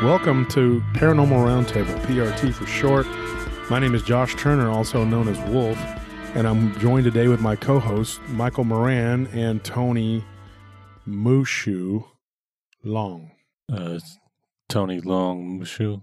Hello, everyone. Welcome to Paranormal Roundtable, PRT for short. My name is Josh Turner, also known as Wolf, and I'm joined today with my co hosts, Michael Moran and Tony Mushu Long. Uh, Tony Long Mushu.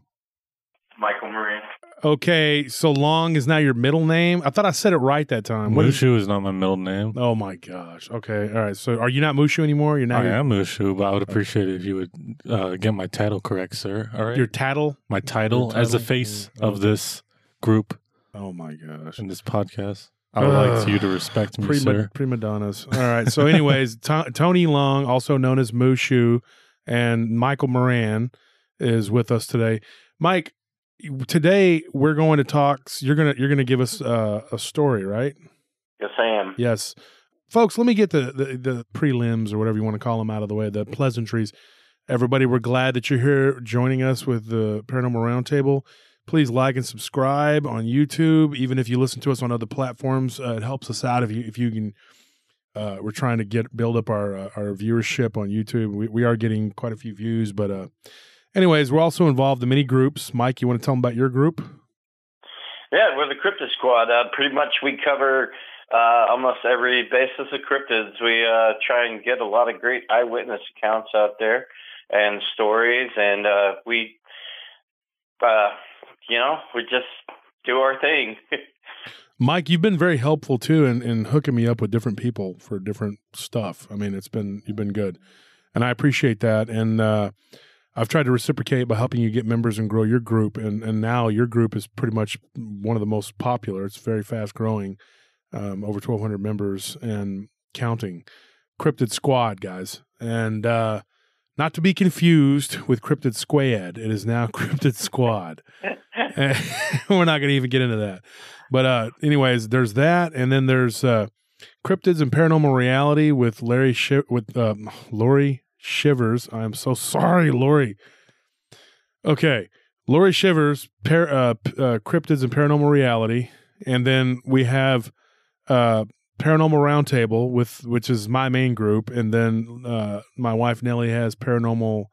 Michael Moran. Okay, so Long is now your middle name? I thought I said it right that time. What is- Mushu is not my middle name. oh my gosh. Okay, all right. So are you not Mushu anymore? You're now I your, am Mushu, but I would appreciate it if you would uh, get my title correct, sir. All right. your tattle? my title, your as the title? face Mm, of okay. this group Oh my gosh. and this podcast. I would like Ugh. you to respect me, Prima, sir. prima donnas. All right. So, anyways, To- Tony Long, also known as Mushu, and Michael Moran is with us today. Mike, today we're going to talk. You're gonna you're gonna give us uh, a story, right? Yes, I am. Yes, folks. Let me get the, the the prelims or whatever you want to call them out of the way. The pleasantries. Everybody, we're glad that you're here joining us with the Paranormal Roundtable. Please like and subscribe on YouTube. Even if you listen to us on other platforms, uh, it helps us out if you if you can. Uh, we're trying to get build up our uh, our viewership on YouTube. We we are getting quite a few views, but uh, anyways, we're also involved in many groups. Mike, you want to tell them about your group? Yeah, we're the Cryptid Squad. Uh, pretty much we cover uh, almost every basis of cryptids. We uh, try and get a lot of great eyewitness accounts out there and stories, and uh, we, uh, you know, we just do our thing. Mike, you've been very helpful too in, in hooking me up with different people for different stuff. I mean, it's been you've been good, and I appreciate that. And uh, I've tried to reciprocate by helping you get members and grow your group. And and now your group is pretty much one of the most popular. It's very fast growing, um, over twelve hundred members and counting. Cryptid Squad, guys, and uh, not to be confused with Cryptid Squad. It is now Cryptid Squad. We're not going to even get into that. But uh anyways, there's that and then there's uh Cryptids and Paranormal Reality with Larry Shi with um Lori Shivers. I'm so sorry, Lori. Okay. Lori Shivers, par- uh, uh Cryptids and Paranormal Reality and then we have uh Paranormal Roundtable with which is my main group and then uh my wife Nellie has Paranormal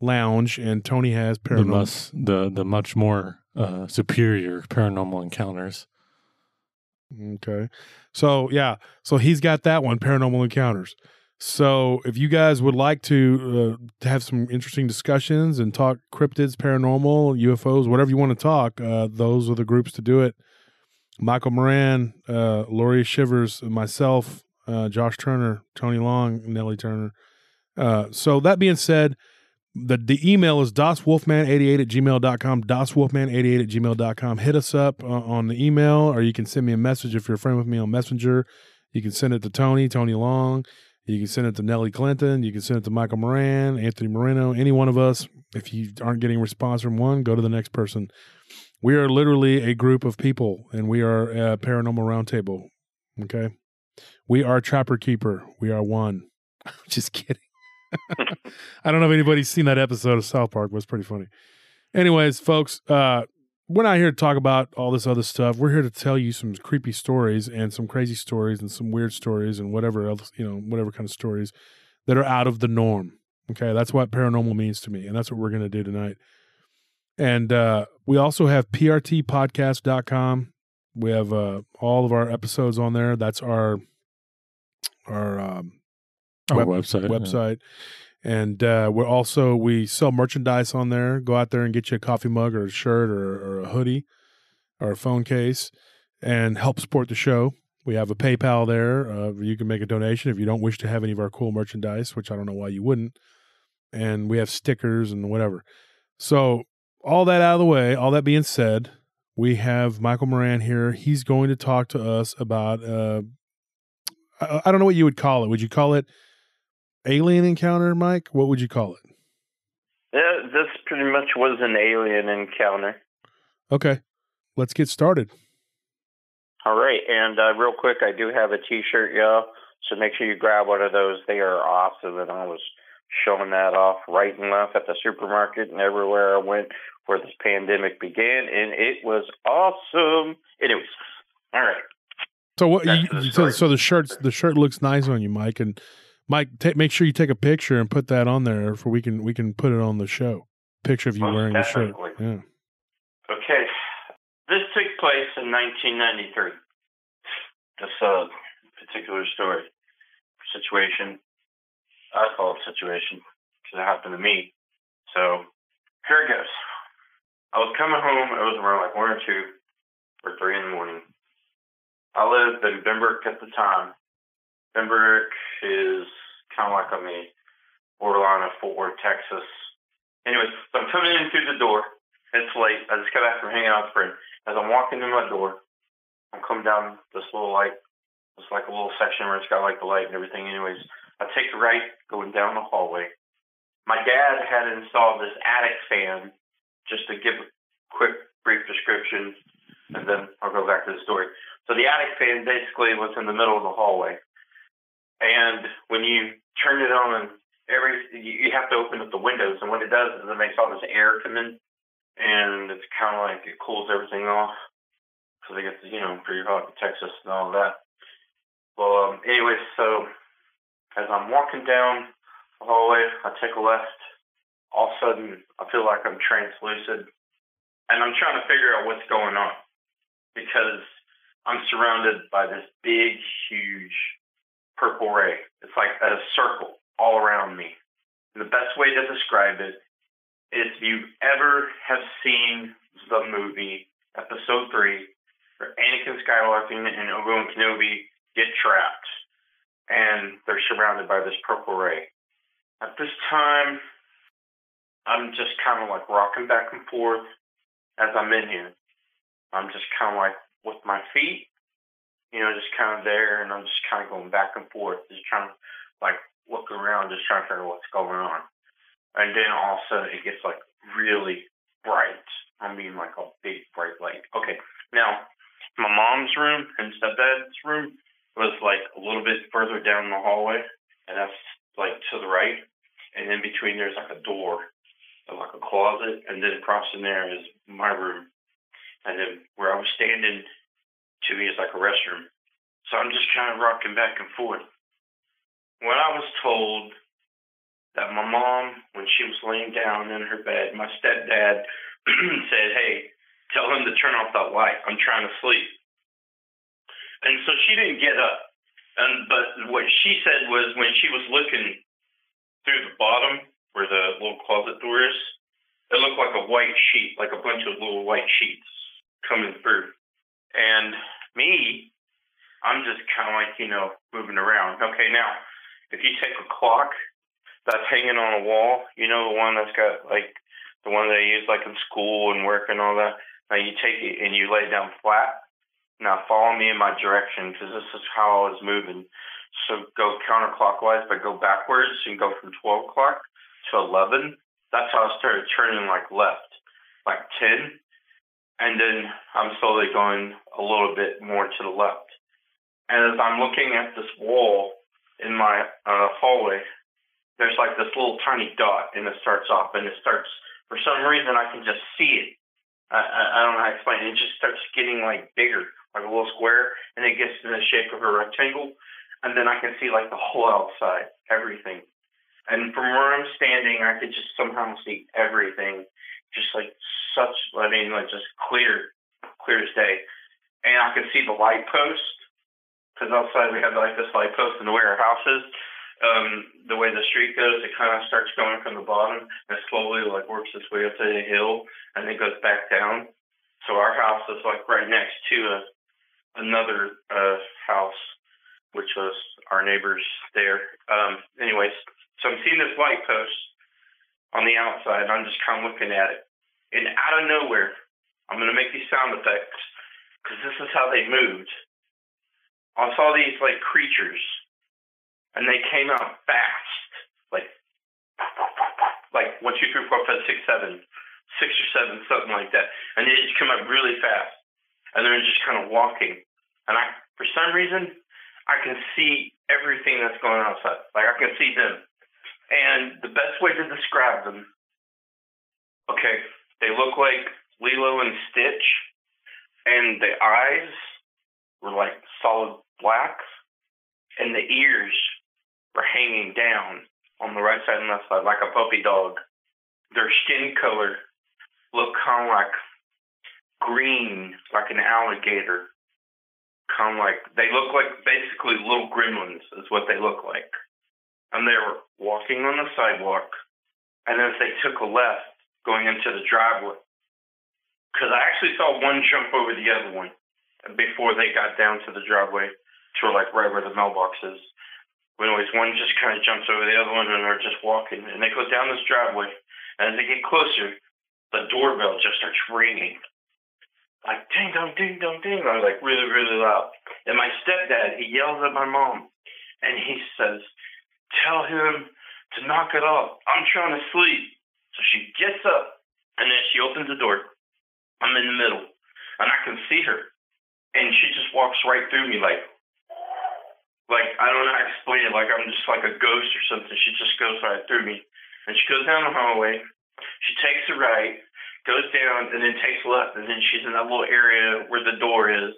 Lounge and Tony has The, Paranormal mus- the the much more uh, superior paranormal encounters. Okay. So yeah, so he's got that one, Paranormal Encounters. So if you guys would like to, uh, have some interesting discussions and talk cryptids, paranormal, UFOs, whatever you want to talk, uh, those are the groups to do it. Michael Moran, uh, Lori Shivers, myself, uh, Josh Turner, Tony Long, Nellie Turner. Uh, so that being said, the, the email is doswolfman88 at gmail.com, doswolfman88 at gmail.com. Hit us up uh, on the email, or you can send me a message if you're a friend with me on Messenger. You can send it to Tony, Tony Long. You can send it to Nellie Clinton. You can send it to Michael Moran, Anthony Moreno, any one of us. If you aren't getting a response from one, go to the next person. We are literally a group of people, and we are a paranormal roundtable. Okay. We are Trapper Keeper. We are one. Just kidding. I don't know if anybody's seen that episode of South Park, but it's pretty funny. Anyways, folks, uh, we're not here to talk about all this other stuff. We're here to tell you some creepy stories and some crazy stories and some weird stories and whatever else, you know, whatever kind of stories that are out of the norm. Okay, that's what paranormal means to me, and that's what we're going to do tonight. And uh, we also have prtpodcast.com. We have uh, all of our episodes on there. That's our our um, Our Web- website. yeah. And uh, we're also we sell merchandise on there. Go out there and get you a coffee mug or a shirt or, or a hoodie or a phone case, and help support the show. We have a PayPal there. Uh, you can make a donation if you don't wish to have any of our cool merchandise, which I don't know why you wouldn't. And we have stickers and whatever. So all that out of the way. All that being said, we have Michael Moran here. He's going to talk to us about. Uh, I, I don't know what you would call it. Would you call it alien encounter, Mike? What would you call it? yeah, this pretty much was an alien encounter. Okay, let's get started. All right, and uh, real quick, I do have a T-shirt, y'all. So make sure you grab one of those. They are awesome, and I was showing that off right and left at the supermarket and everywhere I went where this pandemic began, and it was awesome. Anyways, all right. So what? You, so, so the shirts, the shirt looks nice on you, Mike. And Mike, ta make sure you take a picture and put that on there for we can we can put it on the show. picture of you Most wearing the shirt. Yeah. Okay, this took place in 1993. This uh, particular story, situation, I call it situation because it happened to me. So here it goes. I was coming home. It was around like one or two or three in the morning. I lived in Benbrook at the time. Benbrook is kind of like on the borderline of Fort Worth, Texas. Anyways, so I'm coming in through the door. It's late. I just got back from hanging out with a friend. As I'm walking in my door, I'm coming down this little like, it's like a little section where it's got like the light and everything. Anyways, I take a right going down the hallway. My dad had installed this attic fan, just to give a quick, brief description, and then I'll go back to the story. So the attic fan basically was in the middle of the hallway, and when you turn it on, every you have to open up the windows, and what it does is it makes all this air come in, and it's kind of like it cools everything off because it gets you know pretty hot in Texas and all that. Well, um, anyways, so as I'm walking down the hallway, I take a left. All of a sudden, I feel like I'm translucid, and I'm trying to figure out what's going on because I'm surrounded by this big, huge purple ray. It's like a circle all around me. And the best way to describe it is if you ever have seen the movie Episode 3, where Anakin Skywalker and Obi-Wan Kenobi get trapped, and they're surrounded by this purple ray. At this time, I'm just kind of like rocking back and forth as I'm in here. I'm just kind of like with my feet, you know, just kind of there, and I'm just kind of going back and forth, just trying to like look around, just trying to figure out what's going on. And then all of a sudden, it gets like really bright. I mean, like a big bright light. Okay, now my mom's room and stepdad's room was like a little bit further down the hallway, and that's like to the right. And in between, there's like a door, and like a closet, and then across from there is my room. And then where I was standing to me is like a restroom. So I'm just kind of rocking back and forth. When I was told that my mom, when she was laying down in her bed, my stepdad said, Hey, tell him to turn off that light. I'm trying to sleep. And so she didn't get up. And but what she said was when she was looking through the bottom where the little closet door is, it looked like a white sheet, like a bunch of little white sheets coming through. And me, I'm just kind of like, you know, moving around. Okay, now, if you take a clock that's hanging on a wall, you know, the one that's got like the one they use like in school and work and all that. Now you take it and you lay it down flat. Now follow me in my direction because this is how I was moving. So go counterclockwise, but go backwards and go from 12 o'clock to 11. That's how I started turning like left, like 10. And then I'm slowly going a little bit more to the left. And as I'm looking at this wall in my uh, hallway, there's like this little tiny dot, and it starts off, and it starts for some reason I can just see it. I, I, I don't know how to explain it. It just starts getting like bigger, like a little square, and it gets in the shape of a rectangle, and then I can see like the whole outside, everything. And from where I'm standing, I could just somehow see everything, just like such. I mean, like just clear, clear as day. And I could see the light post because outside we have like this light post in the way our house is. Um, the way the street goes, it kind of starts going from the bottom and slowly like works its way up to the hill and then goes back down. So our house is like right next to a, another uh, house, which was our neighbors there. Um, anyways, so I'm seeing this light post on the outside. And I'm just kind of looking at it, and out of nowhere, I'm gonna make these sound effects because this is how they moved. I saw these like creatures and they came out fast, like like one, two, three, four, five, six, seven, six or seven, something like that. And they just come up really fast, and they're just kind of walking. And I, for some reason, I can see everything that's going on outside. Like I can see them. And the best way to describe them, okay, they look like Lilo and Stitch, and the eyes were like solid black, and the ears were hanging down on the right side and left side like a puppy dog. their skin color looked kind of like green, like an alligator. Kind of like they look like basically little gremlins is what they look like. And they were walking on the sidewalk, and as they took a left going into the driveway, because I actually saw one jump over the other one before they got down to the driveway to like right where the mailbox is. But anyways, one just kind of jumps over the other one, and they're just walking, and they go down this driveway. And as they get closer, the doorbell just starts ringing, like ding dong, ding dong, ding dong, like really, really loud. And my stepdad, he yells at my mom, and he says, "Tell him to knock it off. I'm trying to sleep." So she gets up, and then she opens the door. I'm in the middle, and I can see her, and she just walks right through me, like like I don't know how to explain it. Like I'm just like a ghost or something. She just goes right through me, and she goes down the hallway. She takes a right, goes down, and then takes left, and then she's in that little area where the door is.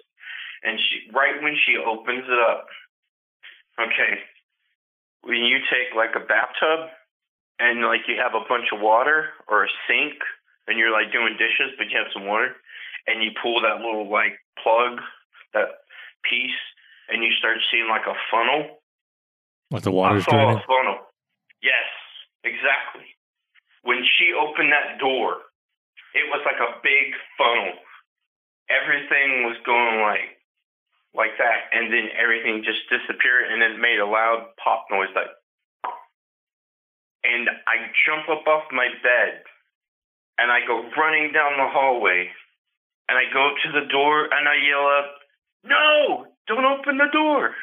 And she right when she opens it up, okay, when you take like a bathtub and like you have a bunch of water or a sink and you're like doing dishes, but you have some water, and you pull that little like plug, that piece and you start seeing like a funnel. Like the water's I saw draining? a funnel. Yes, exactly. When she opened that door, it was like a big funnel. Everything was going like like that, and then everything just disappeared, and it made a loud pop noise, like. And I jump up off my bed, and I go running down the hallway, and I go to the door, and I yell up, "No! Don't open the door!"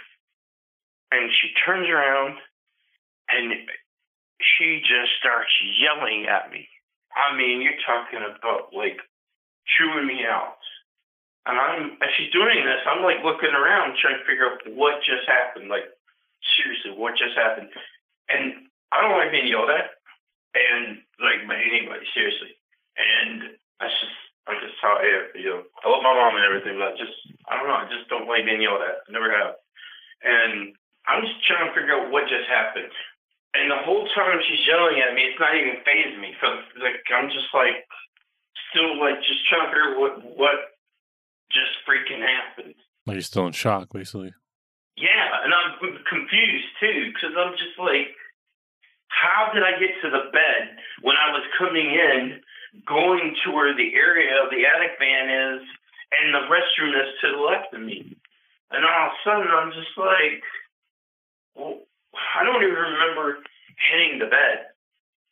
And she turns around, and she just starts yelling at me. I mean, you're talking about like chewing me out. And I'm as she's doing this, I'm like looking around trying to figure out what just happened. Like seriously, what just happened? And I don't like being yelled at, and like by anybody, seriously. And that's just I just how I am. You know, I love my mom and everything, but I just I don't know. I just don't like being yelled at. Never have. And I'm just trying to figure out what just happened. And the whole time she's yelling at me, it's not even phasing me. So like I'm just like still like just trying to figure out what what just freaking happened. Like you're still in shock, basically. Yeah, and I'm confused too because I'm just like, how did I get to the bed when I was coming in, going to where the area of the attic fan is, and the restroom is to the left of me, and all of a sudden I'm just like, well, I don't even remember hitting the bed.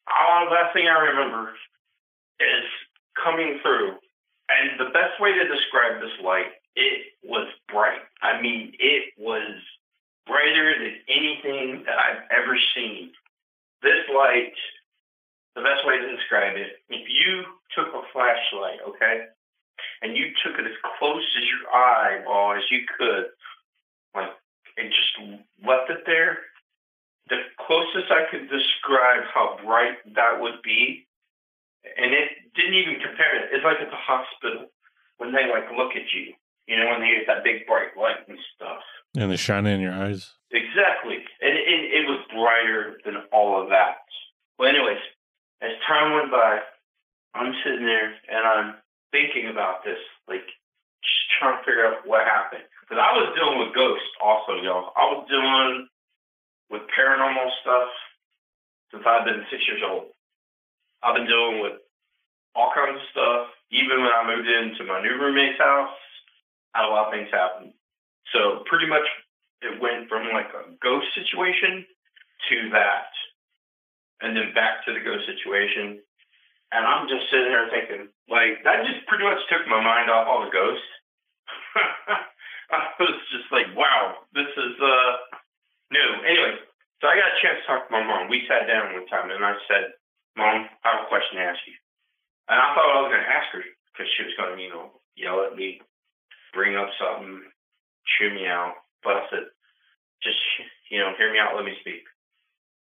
All the thing I remember is coming through, and the best way to describe this light, it was bright. I mean, it was brighter than anything that I've ever seen. This light, the best way to describe it, if you took a flashlight, okay, and you took it as close as your eyeball as you could, like, and just left it there, the closest I could describe how bright that would be, and it didn't even compare it. It's like at the hospital when they like look at you, you know, when they use that big bright light and stuff. And they shine in your eyes. Exactly. And it, it was brighter than all of that. Well, anyways, as time went by, I'm sitting there and I'm thinking about this, like just trying to figure out what happened. Because I was dealing with ghosts also, y'all. I was dealing with paranormal stuff since I've been six years old. I've been dealing with all kinds of stuff. Even when I moved into my new roommate's house, I had a lot of things happen. So pretty much it went from like a ghost situation to that. And then back to the ghost situation. And I'm just sitting there thinking, like, that just pretty much took my mind off all the ghosts. I was just like, wow, this is uh new. Anyway, so I got a chance to talk to my mom. We sat down one time and I said, Mom, I have a question to ask you. And I thought I was going to ask her because she was going to, you know, yell at me, bring up something, chew me out. But I said, just, you know, hear me out, let me speak.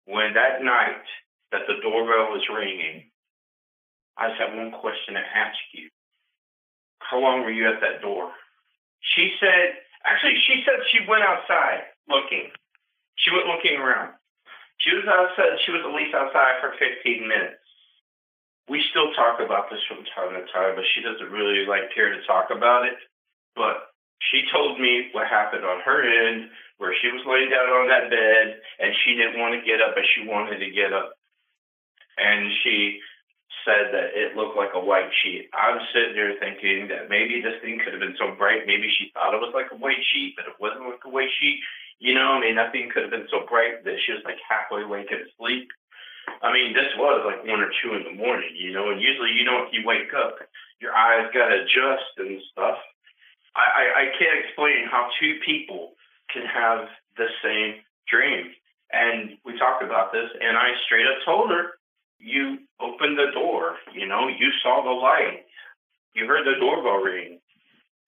When that night that the doorbell was ringing, I just have one question to ask you. How long were you at that door? She said, actually, she said she went outside looking. She went looking around. She was outside, she was at least outside for 15 minutes. we still talk about this from time to time, but she doesn't really like care to talk about it. But she told me what happened on her end, where she was laying down on that bed and she didn't want to get up, but she wanted to get up. And she said that it looked like a white sheet. I'm sitting there thinking that maybe this thing could have been so bright. Maybe she thought it was like a white sheet, but it wasn't like a white sheet. You know, I mean, nothing could have been so bright that she was like halfway awake in sleep. I mean, this was like one or two in the morning, you know, and usually, you know, if you wake up, your eyes got to adjust and stuff. I, I, can't explain how two people can have the same dream. And we talked about this, and I straight up told her, You opened the door, you know, you saw the light, you heard the doorbell ring.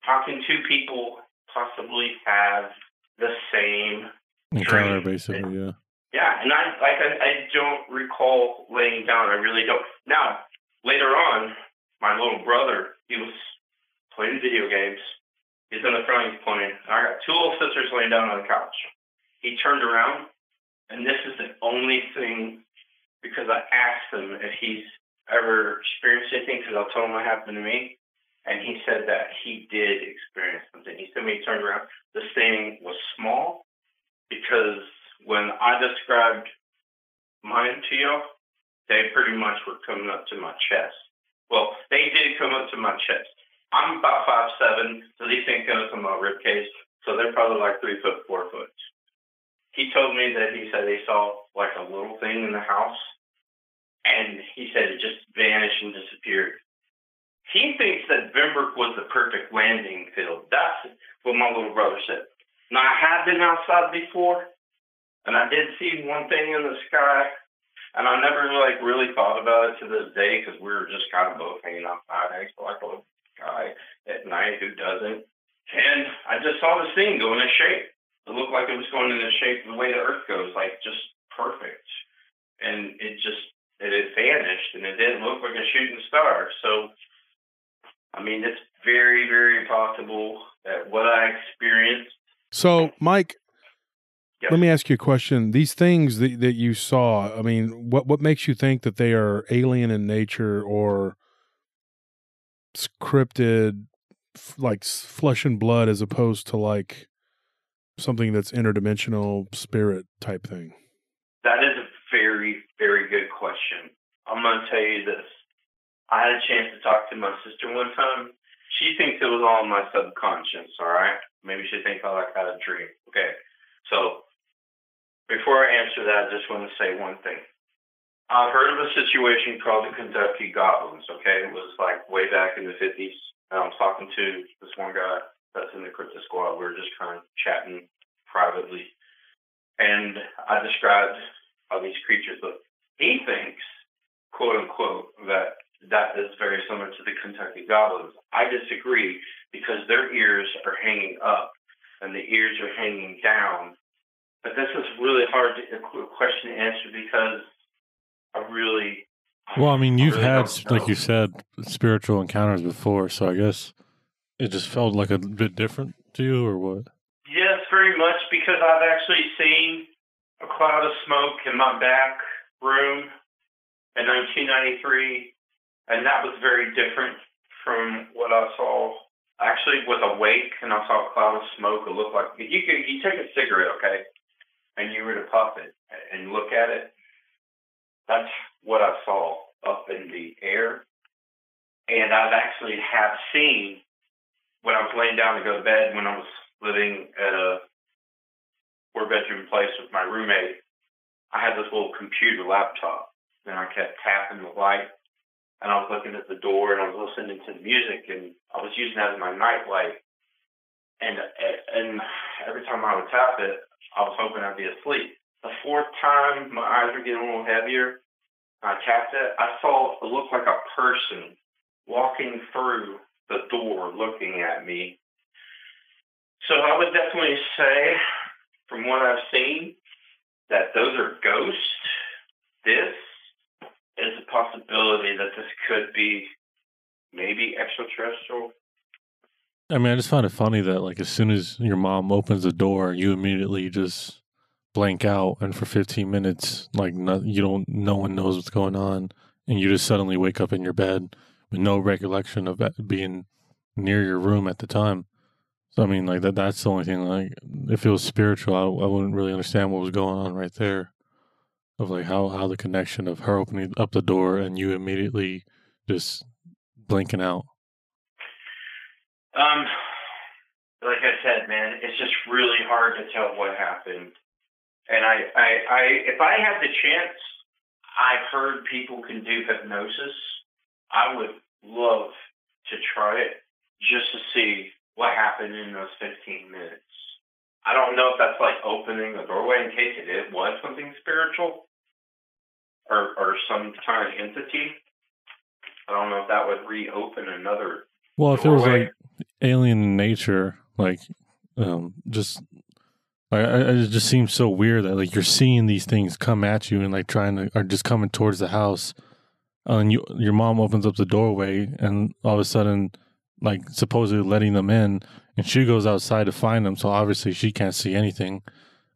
How can two people possibly have the same Encounter, dream? basically, yeah. Yeah, and I like I, I don't recall laying down. I really don't. Now, later on, my little brother, he was playing video games. He's in the front, he's playing. I got two little sisters laying down on the couch. He turned around, and this is the only thing because I asked him if he's ever experienced anything because I'll tell him what happened to me. And he said that he did experience something. He said when he turned around, this thing was small because when I described mine to you, they pretty much were coming up to my chest. Well, they did come up to my chest. I'm about five seven, so these things come to my rib cage, so they're probably like three foot, four foot. He told me that he said he saw like a little thing in the house, and he said it just vanished and disappeared. He thinks that Benbrook was the perfect landing field. That's what my little brother said. Now I have been outside before, and I did see one thing in the sky, and I never like really thought about it to this day because we were just kind of both hanging outside next to like a little guy at night who doesn't. And I just saw this thing go into shape. It looked like it was going into shape the way the Earth goes, like just perfect. And it just it had vanished, and it didn't look like a shooting star. So, I mean, it's very, very possible that what I experienced. So, Mike, let me ask you a question. These things that, that you saw, I mean, what what makes you think that they are alien in nature or cryptid, like flesh and blood, as opposed to like something that's interdimensional spirit type thing? That is a very, very good question. I'm going to tell you this. I had a chance to talk to my sister one time. She thinks it was all in my subconscious, all right? Maybe she thinks I like had a dream. Okay. So before I answer that, I just want to say one thing. I've heard of a situation called the Kentucky Goblins, okay? It was like way back in the 50s. And I was talking to this one guy that's in the Cryptid Squad. We were just kind of chatting privately. And I described these creatures look. He thinks, quote unquote, that that is very similar to the Kentucky Goblins. I disagree because their ears are hanging up and the ears are hanging down. But this is really hard to, a question to answer because I really. Well, I mean, you've really had, like you said, spiritual encounters before, so I guess it just felt like a bit different to you, or what? Yes, very much because I've actually seen a cloud of smoke in my back room in 1993, and that was very different from what I saw. Actually was awake and I saw a cloud of smoke. It looked like if you could you take a cigarette, okay, and you were to puff it and look at it. That's what I saw up in the air, and I've actually have seen when I was laying down to go to bed when I was living at a four bedroom place with my roommate, I had this little computer laptop and I kept tapping the light and I was looking at the door and I was listening to the music and I was using that as my night light. And and every time I would tap it, I was hoping I'd be asleep. The fourth time, my eyes were getting a little heavier. I tapped it. I saw it looked like a person walking through the door, looking at me. So I would definitely say, from what I've seen, that those are ghosts. This is a possibility that this could be maybe extraterrestrial. I mean, I just find it funny that like as soon as your mom opens the door, you immediately just blank out, and for 15 minutes, like no, you don't, no one knows what's going on, and you just suddenly wake up in your bed with no recollection of being near your room at the time. So I mean, like that. That's the only thing. Like, if it was spiritual, I, I wouldn't really understand what was going on right there. Of like how how the connection of her opening up the door and you immediately just blinking out. Um, like I said, man, it's just really hard to tell what happened. And I, I, I, if I had the chance, I've heard people can do hypnosis. I would love to try it just to see what happened in those 15 minutes. I don't know if that's like opening a doorway in case it, it was something spiritual or, or some kind of entity. I don't know if that would reopen another. Well, if it was like alien nature, like um, just It just seems so weird that like you're seeing these things come at you and like trying to are just coming towards the house, uh, and you your mom opens up the doorway and all of a sudden like supposedly letting them in, and she goes outside to find them. So obviously she can't see anything.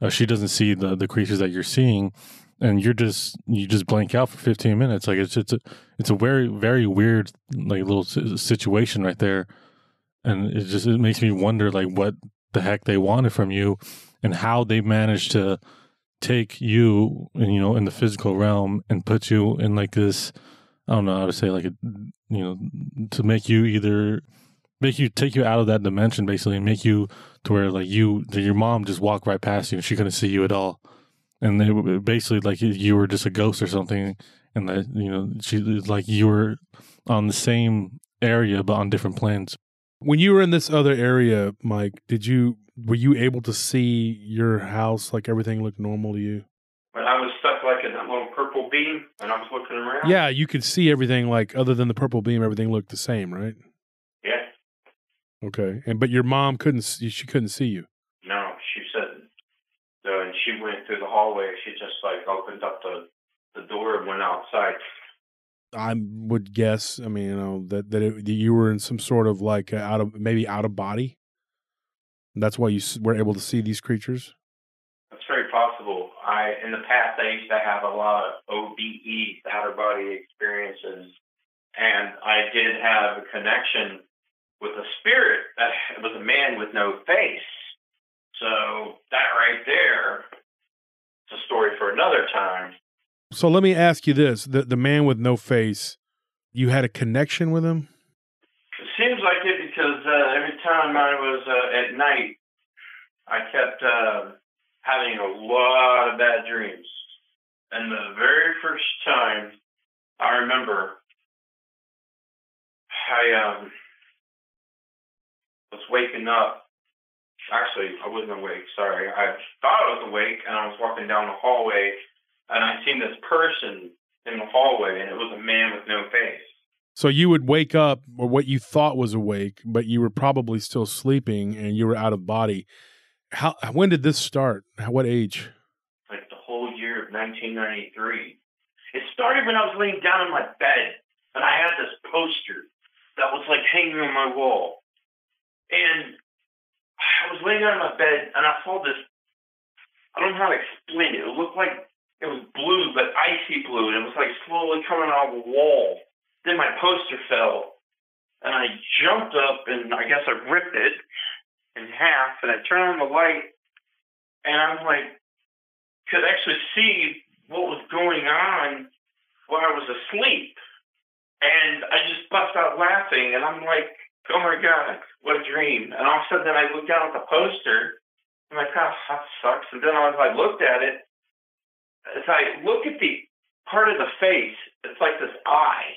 Uh, she doesn't see the the creatures that you're seeing, and you're just you just blank out for 15 minutes. Like it's it's a it's a very very weird like little situation right there, and it just it makes me wonder like what the heck they wanted from you, and how they managed to take you you know in the physical realm and put you in like this I don't know how to say like a you know to make you either make you take you out of that dimension basically and make you to where like you your mom just walked right past you and she couldn't see you at all. And they basically like you were just a ghost or something and that you know she like you were on the same area but on different planes When you were in this other area, Mike, did you were you able to see your house like everything looked normal to you? when I was stuck like in that little purple beam and I was looking around. Yeah, you could see everything like other than the purple beam, everything looked the same, right? Yeah. Okay. And but your mom couldn't see, she couldn't see you. No, she said. So, and she went through the hallway. She just like opened up the the door and went outside. I would guess, I mean, you know, that that, it, that you were in some sort of like out of maybe out of body. That's why you were able to see these creatures. That's very possible. I in the past I used to have a lot of OBE, outer body experiences, and I did have a connection with a spirit that was a man with no face. So that right there, it's a story for another time. So let me ask you this: the the man with no face, you had a connection with him. It seems like it because uh, every time I was uh, at night, I kept uh, having a lot of bad dreams. And the very first time I remember, I um, was waking up. Actually, I wasn't awake. Sorry, I thought I was awake, and I was walking down the hallway, and I seen this person in the hallway, and it was a man with no face. So you would wake up, or what you thought was awake, but you were probably still sleeping, and you were out of body. How? When did this start? How- What age? like the whole year of 1993. It started when I was laying down in my bed and I had this poster that was like hanging on my wall. And I was laying down in my bed and I saw this. I don't know how to explain it. It looked like it was blue, but icy blue, and it was like slowly coming out of the wall. Then my poster fell, and I jumped up and I guess I ripped it in half, and I turned on the light, and I'm like, could actually see what was going on while I was asleep. And I just bust out laughing, and I'm like, oh my God, what a dream. And all of a sudden, I looked down at the poster. And I'm like, oh, that sucks. And then as I looked at it, as I look at the part of the face, it's like this eye.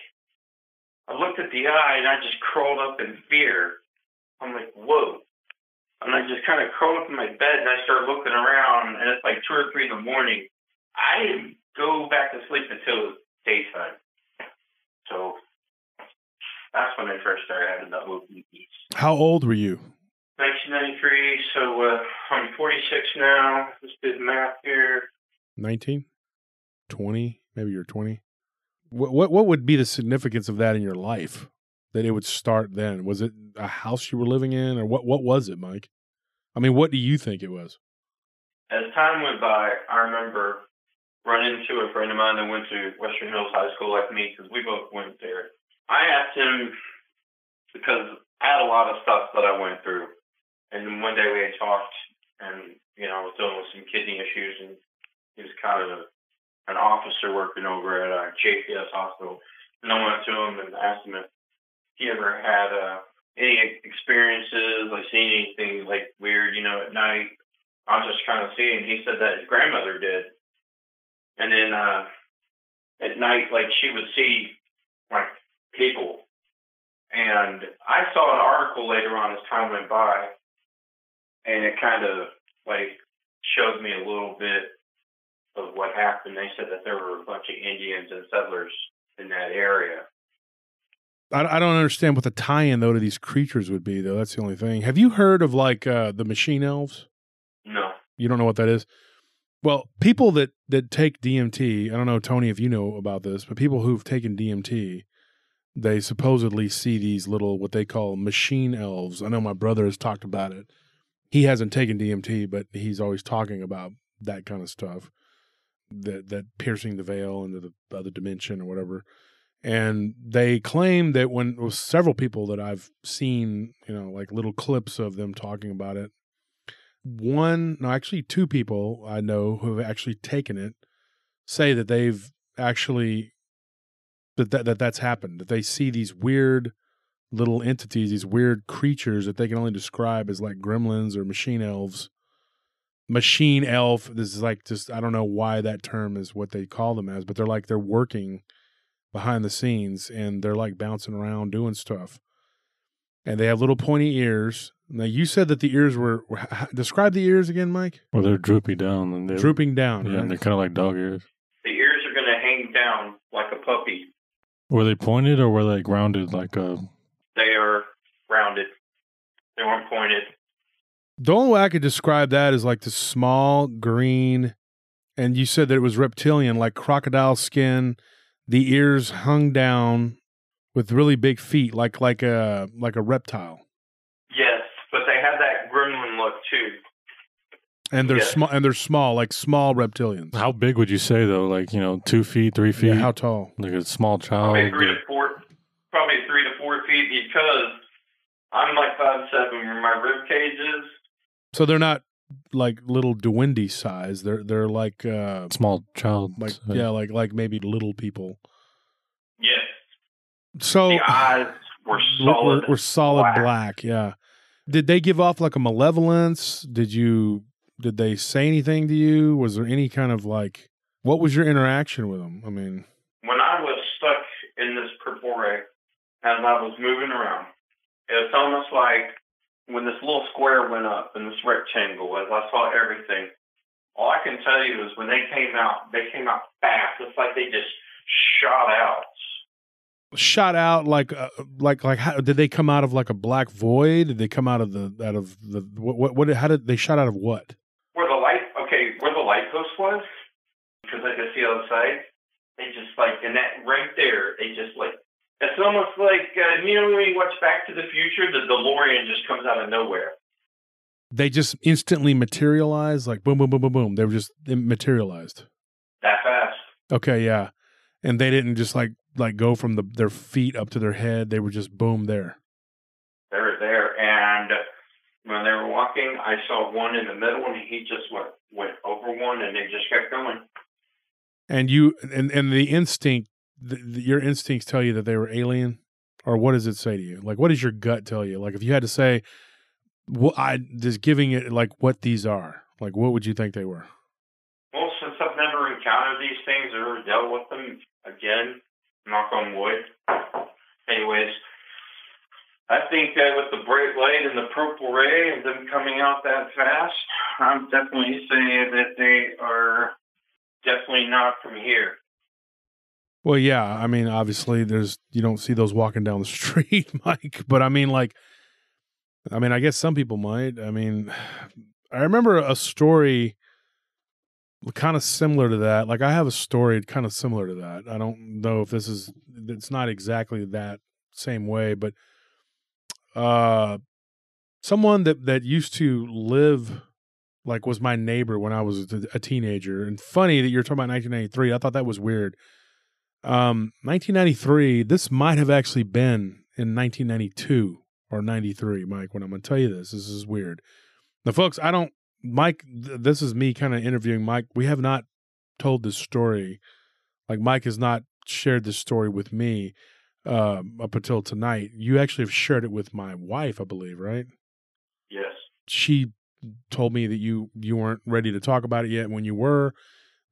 I looked at the eye, and I just crawled up in fear. I'm like, whoa. And I just kind of curled up in my bed and I started looking around, and it's like two or three in the morning. I didn't go back to sleep until daytime. So that's when I first started having the OBEs. How old were you? 1993, so uh, I'm 46 now. Let's do the math here. 19? 20? Maybe you're 20. What, what what would be the significance of that in your life? That it would start then? Was it a house you were living in, or what? What was it, Mike? I mean, what do you think it was? As time went by, I remember running into a friend of mine that went to Western Hills High School like me because we both went there. I asked him because I had a lot of stuff that I went through, and one day we had talked, and you know I was dealing with some kidney issues, and he was kind of an officer working over at a JPS hospital, and I went to him and asked him if he ever had uh, any experiences, like seeing anything like weird, you know, at night. I was just kind of seeing. He said that his grandmother did, and then uh, at night, like she would see like people. And I saw an article later on as time went by, and it kind of like showed me a little bit of what happened. They said that there were a bunch of Indians and settlers in that area. I, I don't understand what the tie-in though to these creatures would be though. That's the only thing. Have you heard of like uh, the machine elves? No. You don't know what that is? Well, people that that take DMT, I don't know Tony if you know about this, but people who've taken DMT, they supposedly see these little what they call machine elves. I know my brother has talked about it. He hasn't taken DMT, but he's always talking about that kind of stuff. That that piercing the veil into the other dimension or whatever. And they claim that when several people that I've seen, you know, like little clips of them talking about it, one no actually two people i know who have actually taken it say that they've actually that, that, that that's happened that they see these weird little entities these weird creatures that they can only describe as like gremlins or machine elves machine elf this is like just i don't know why that term is what they call them as but they're like they're working behind the scenes and they're like bouncing around doing stuff and they have little pointy ears now you said that the ears were, were describe the ears again, Mike. Well, they're droopy down and they're Drooping down. Yeah, right? and they're kind of like dog ears. The ears are going to hang down like a puppy. Were they pointed or were they grounded like a? They are rounded. They weren't pointed. The only way I could describe that is like the small green, and you said that it was reptilian, like crocodile skin. The ears hung down with really big feet, like like a like a reptile. Yes, but they have that gremlin look too. And they're Yeah. small, and they're small, like small reptilians. How big would you say though? Like you know, two feet, three feet, Yeah, how tall? like a small child. Probably three to four, probably three to four feet because I'm like five seven where my rib cage is. So they're not like little Dewindy size. They're they're like uh small child. like yeah, like like maybe little people. Yeah. So the eyes were We're- solid. We're, we're solid black. black. Yeah. Did they give off like a malevolence? Did you? Did they say anything to you? Was there any kind of like? What was your interaction with them? I mean, when I was stuck in this purple ray as I was moving around, it's almost like when this little square went up and this rectangle, as I saw everything. All I can tell you is when they came out, they came out fast. It's like they just shot out. shot out like uh, like like how did they come out of like a black void? Did they come out of the out of the what what, what how did they shot out of what? Where the light, okay, where the light post was, because I could see outside. They just like, and that right there, they just like, it's almost like, uh, you know, when you watch Back to the Future, the DeLorean just comes out of nowhere. They just instantly materialized, like boom, boom, boom, boom, boom. They were just materialized. That fast. Okay, yeah, and they didn't just like like go from the their feet up to their head. They were just boom there. They were there, and when they were walking, I saw one in the middle, and he just went went over one, and they just kept going. And you and and the instinct, the- your instincts tell you that they were alien, or what does it say to you? Like, what does your gut tell you? Like, if you had to say, what I just giving it like what these are, like, what would you think they were? Well, since I've never encountered these things or dealt with them again, knock on wood. Anyways, I think that with the bright light and the purple ray and them coming out that fast, I'm definitely saying that they are definitely not from here. Well, yeah, I mean, obviously, there's you don't see those walking down the street, Mike. But I mean, like, I mean, I guess some people might. I mean, I remember a story kind of similar to that. Like, I have a story kind of similar to that. I don't know if this is. It's not exactly that same way, but uh, someone that that used to live like was my neighbor when I was a, teenager. And funny that you're talking about 1993. I thought that was weird. Um, 1993. This might have actually been in 1992 or 93, Mike. When I'm going to tell you this, this is weird. Now, folks, I don't. Mike, th- this is me kind of interviewing Mike. We have not told this story. Like Mike has not shared this story with me um, up until tonight. You actually have shared it with my wife, I believe, right? Yes. She told me that you you weren't ready to talk about it yet. When you were,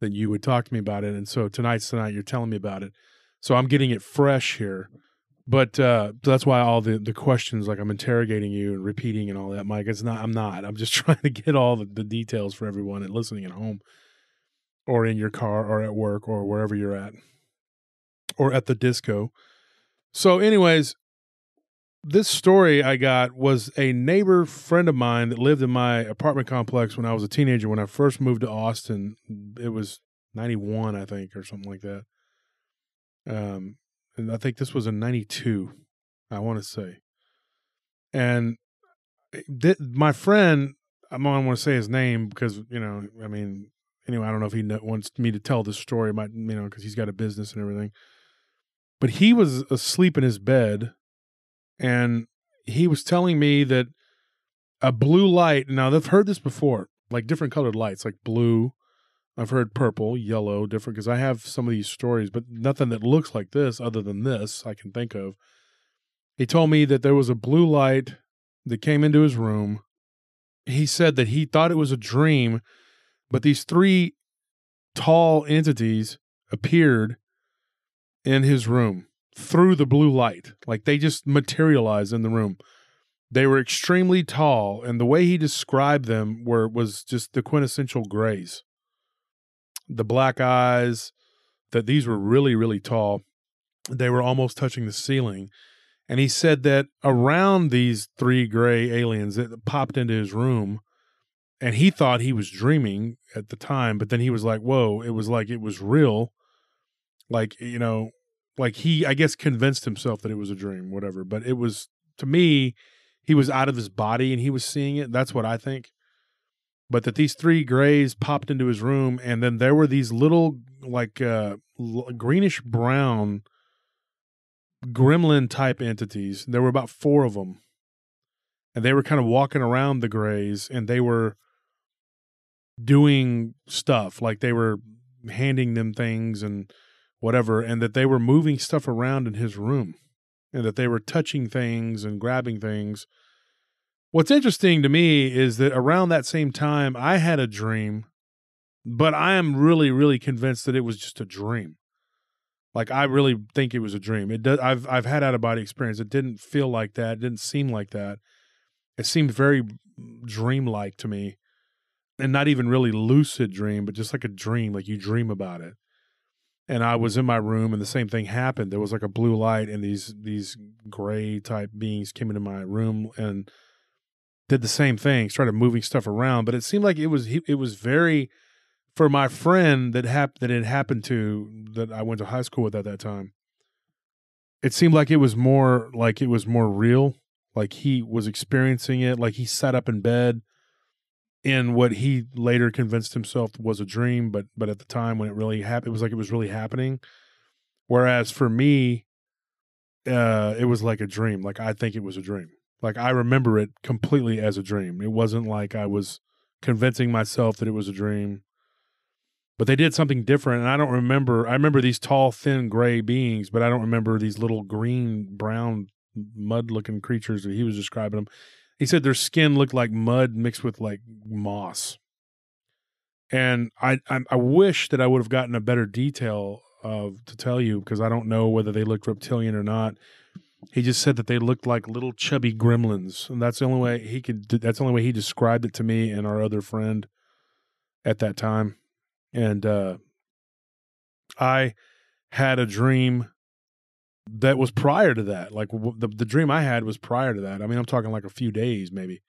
that you would talk to me about it. And so tonight's tonight. You're telling me about it. So I'm getting it fresh here. But uh, that's why all the, the questions, like I'm interrogating you and repeating and all that, Mike. It's not. I'm not. I'm just trying to get all the, the details for everyone and listening at home, or in your car, or at work, or wherever you're at, or at the disco. So, anyways, this story I got was a neighbor friend of mine that lived in my apartment complex when I was a teenager. When I first moved to Austin, it was '91, I think, or something like that. Um, and I think this was in '92. I want to say, and th- my friend, I don't want to say his name because you know, I mean, anyway, I don't know if he wants me to tell this story, might you know, because he's got a business and everything. But he was asleep in his bed and he was telling me that a blue light now they've heard this before like different colored lights like blue i've heard purple yellow different because i have some of these stories but nothing that looks like this other than this i can think of. He told me that there was a blue light that came into his room. He said that he thought it was a dream but these three tall entities appeared in his room through the blue light. Like they just materialized in the room. They were extremely tall, and the way he described them were was just the quintessential grays. The black eyes, that these were really, really tall. They were almost touching the ceiling. And he said that around these three gray aliens that popped into his room, and he thought he was dreaming at the time, but then he was like, Whoa, it was like it was real. Like, you know, like he i guess convinced himself that it was a dream whatever but it was to me he was out of his body and he was seeing it that's what i think. But that these three grays popped into his room and then there were these little like uh greenish brown gremlin type entities. There were about four of them and they were kind of walking around the grays and they were doing stuff like they were handing them things and whatever, and that they were moving stuff around in his room and that they were touching things and grabbing things. What's interesting to me is that around that same time, I had a dream, but I am really, really convinced that it was just a dream. Like I really think it was a dream. It does. I've I've had out of body experience. It didn't feel like that. It didn't seem like that. It seemed very dreamlike to me, and not even really lucid dream, but just like a dream. Like you dream about it and I was in my room and the same thing happened. There was like a blue light and these these gray type beings came into my room and did the same thing, started moving stuff around. But it seemed like it was it was very for my friend that hap- that it happened to that I went to high school with at that time. It seemed like it was more like it was more real. Like he was experiencing it. Like he sat up in bed in what he later convinced himself was a dream, but but at the time when it really happened, it was like it was really happening. Whereas for me, uh, it was like a dream. Like I think it was a dream. Like I remember it completely as a dream. It wasn't like I was convincing myself that it was a dream. But they did something different, and I don't remember. I remember these tall, thin, gray beings, but I don't remember these little green, brown, mud-looking creatures that he was describing them. He said their skin looked like mud mixed with like moss. And I I, I wish that I would have gotten a better detail of to tell you because I don't know whether they looked reptilian or not. He just said that they looked like little chubby gremlins, and that's the only way he could. That's the only way he described it to me and our other friend at that time. And uh, I had a dream that was prior to that. Like w- the the dream I had was prior to that. I mean, I'm talking like a few days maybe.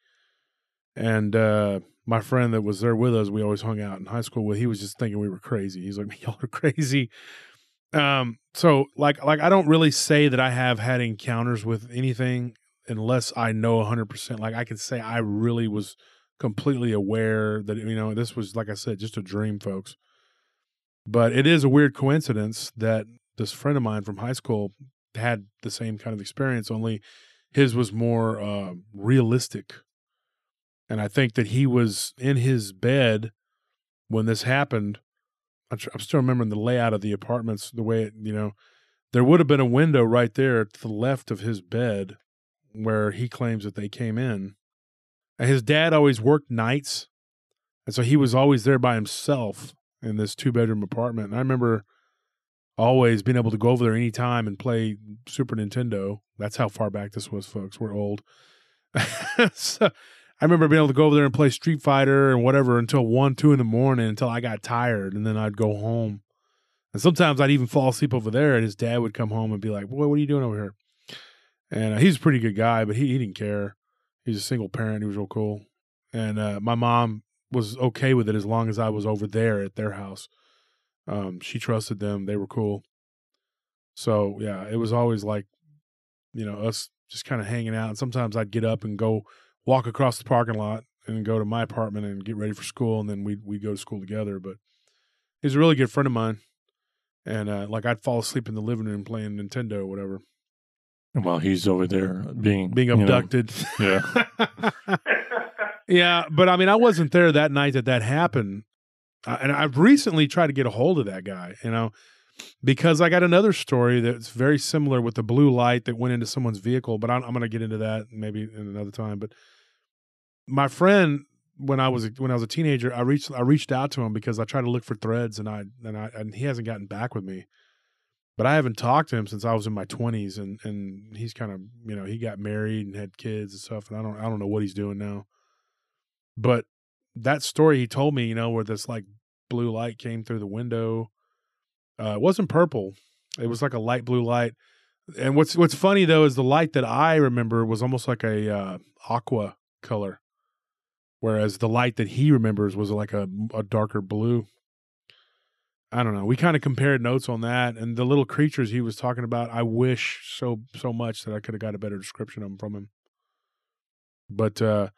And uh, my friend that was there with us, we always hung out in high school with. He was just thinking we were crazy. He's like, "Y'all are crazy." Um, so like like I don't really say that I have had encounters with anything unless I know 100%. Like I can say I really was completely aware that you know this was like I said, just a dream, folks. But it is a weird coincidence that this friend of mine from high school had the same kind of experience, only his was more uh, realistic. And I think that he was in his bed when this happened. I'm, I'm still remembering the layout of the apartments, the way it, you know, there would have been a window right there to the left of his bed where he claims that they came in. And his dad always worked nights. And so he was always there by himself in this two bedroom apartment. And I remember always being able to go over there anytime and play Super Nintendo. That's how far back this was, folks. We're old. so I remember being able to go over there and play Street Fighter and whatever until one, two in the morning until I got tired, and then I'd go home. And sometimes I'd even fall asleep over there, and his dad would come home and be like, "Boy, what are you doing over here?" And uh, he's a pretty good guy, but he, he didn't care. He's a single parent. He was real cool, and uh, my mom was okay with it as long as I was over there at their house. Um, she trusted them; they were cool. So yeah, it was always like, you know, us just kind of hanging out. And sometimes I'd get up and go walk across the parking lot and go to my apartment and get ready for school, and then we we'd go to school together. But he's a really good friend of mine, and uh, like I'd fall asleep in the living room playing Nintendo or whatever, While he's over there being being you know, abducted. yeah. yeah, but I mean, I wasn't there that night that that happened, uh, and I've recently tried to get a hold of that guy. You know. Because I got another story that's very similar with the blue light that went into someone's vehicle, but I'm, I'm going to get into that maybe in another time. But my friend when I was when I was a teenager, I reached I reached out to him because I tried to look for threads and I and I and he hasn't gotten back with me. But I haven't talked to him since I was in my twenties, and and he's kind of you know he got married and had kids and stuff, and I don't I don't know what he's doing now. But that story he told me, you know, where this like blue light came through the window, uh, it wasn't purple; it was like a light blue light. And what's what's funny though is the light that I remember was almost like a uh, aqua color whereas the light that he remembers was like a, a darker blue. I don't know. We kind of compared notes on that, and the little creatures he was talking about. I wish so so much that I could have got a better description of them from him. But uh,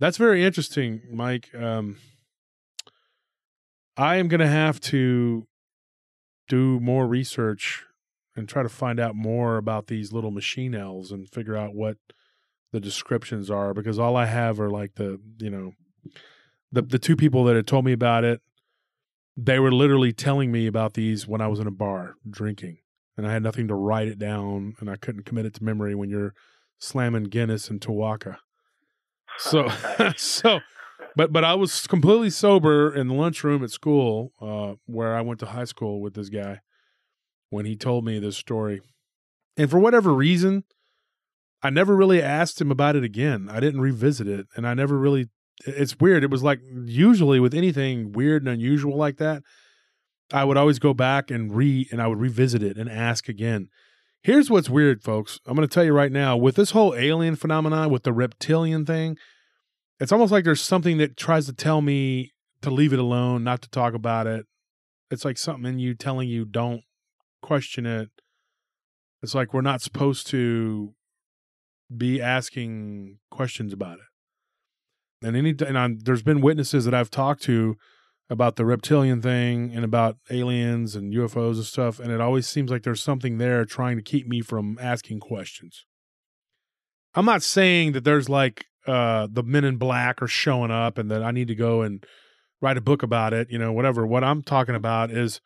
that's very interesting, Mike. Um, I am going to have to do more research and try to find out more about these little machine elves and figure out what the descriptions are because all I have are like the you know the the two people that had told me about it they were literally telling me about these when I was in a bar drinking and I had nothing to write it down and I couldn't commit it to memory when you're slamming Guinness and Tuaca. So so but but I was completely sober in the lunchroom at school uh, where I went to high school with this guy when he told me this story. And for whatever reason, I never really asked him about it again. I didn't revisit it, and I never really. It's weird. It was like usually with anything weird and unusual like that, I would always go back and re and I would revisit it and ask again. Here's what's weird, folks. I'm going to tell you right now with this whole alien phenomenon, with the reptilian thing, it's almost like there's something that tries to tell me to leave it alone, not to talk about it. It's like something in you telling you don't question it. It's like we're not supposed to be asking questions about it. And any and I'm, there's been witnesses that I've talked to about the reptilian thing and about aliens and UFOs and stuff, and it always seems like there's something there trying to keep me from asking questions. I'm not saying that there's like uh the men in black are showing up and that I need to go and write a book about it, you know, whatever. What I'm talking about is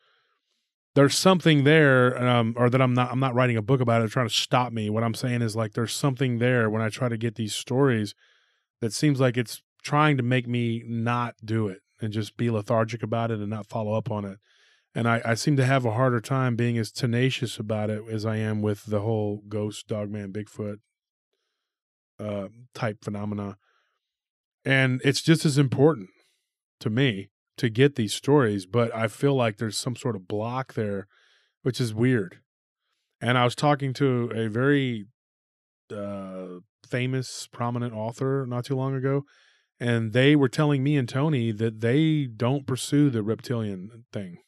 there's something there um, or that i'm not i'm not writing a book about it trying to stop me what i'm saying is like there's something there when i try to get these stories that seems like it's trying to make me not do it and just be lethargic about it and not follow up on it and i, I seem to have a harder time being as tenacious about it as i am with the whole ghost dogman bigfoot uh, type phenomena and it's just as important to me to get these stories, but I feel like there's some sort of block there, which is weird. And I was talking to a very uh, famous, prominent author not too long ago, and they were telling me and Tony that they don't pursue the reptilian thing.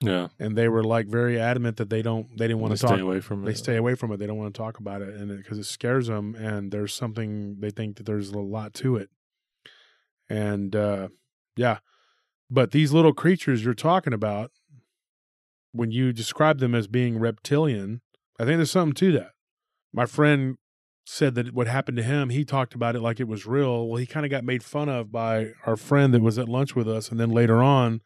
Yeah. And they were like very adamant that they don't, they didn't want to talk. stay away from They it. They stay away from it. They don't want to talk about it, and because it, scares them, and there's something they think that there's a lot to it. And uh, yeah, but these little creatures you're talking about, when you describe them as being reptilian, I think there's something to that. My friend said that what happened to him, he talked about it like it was real. Well, he kind of got made fun of by our friend that was at lunch with us. And then later on,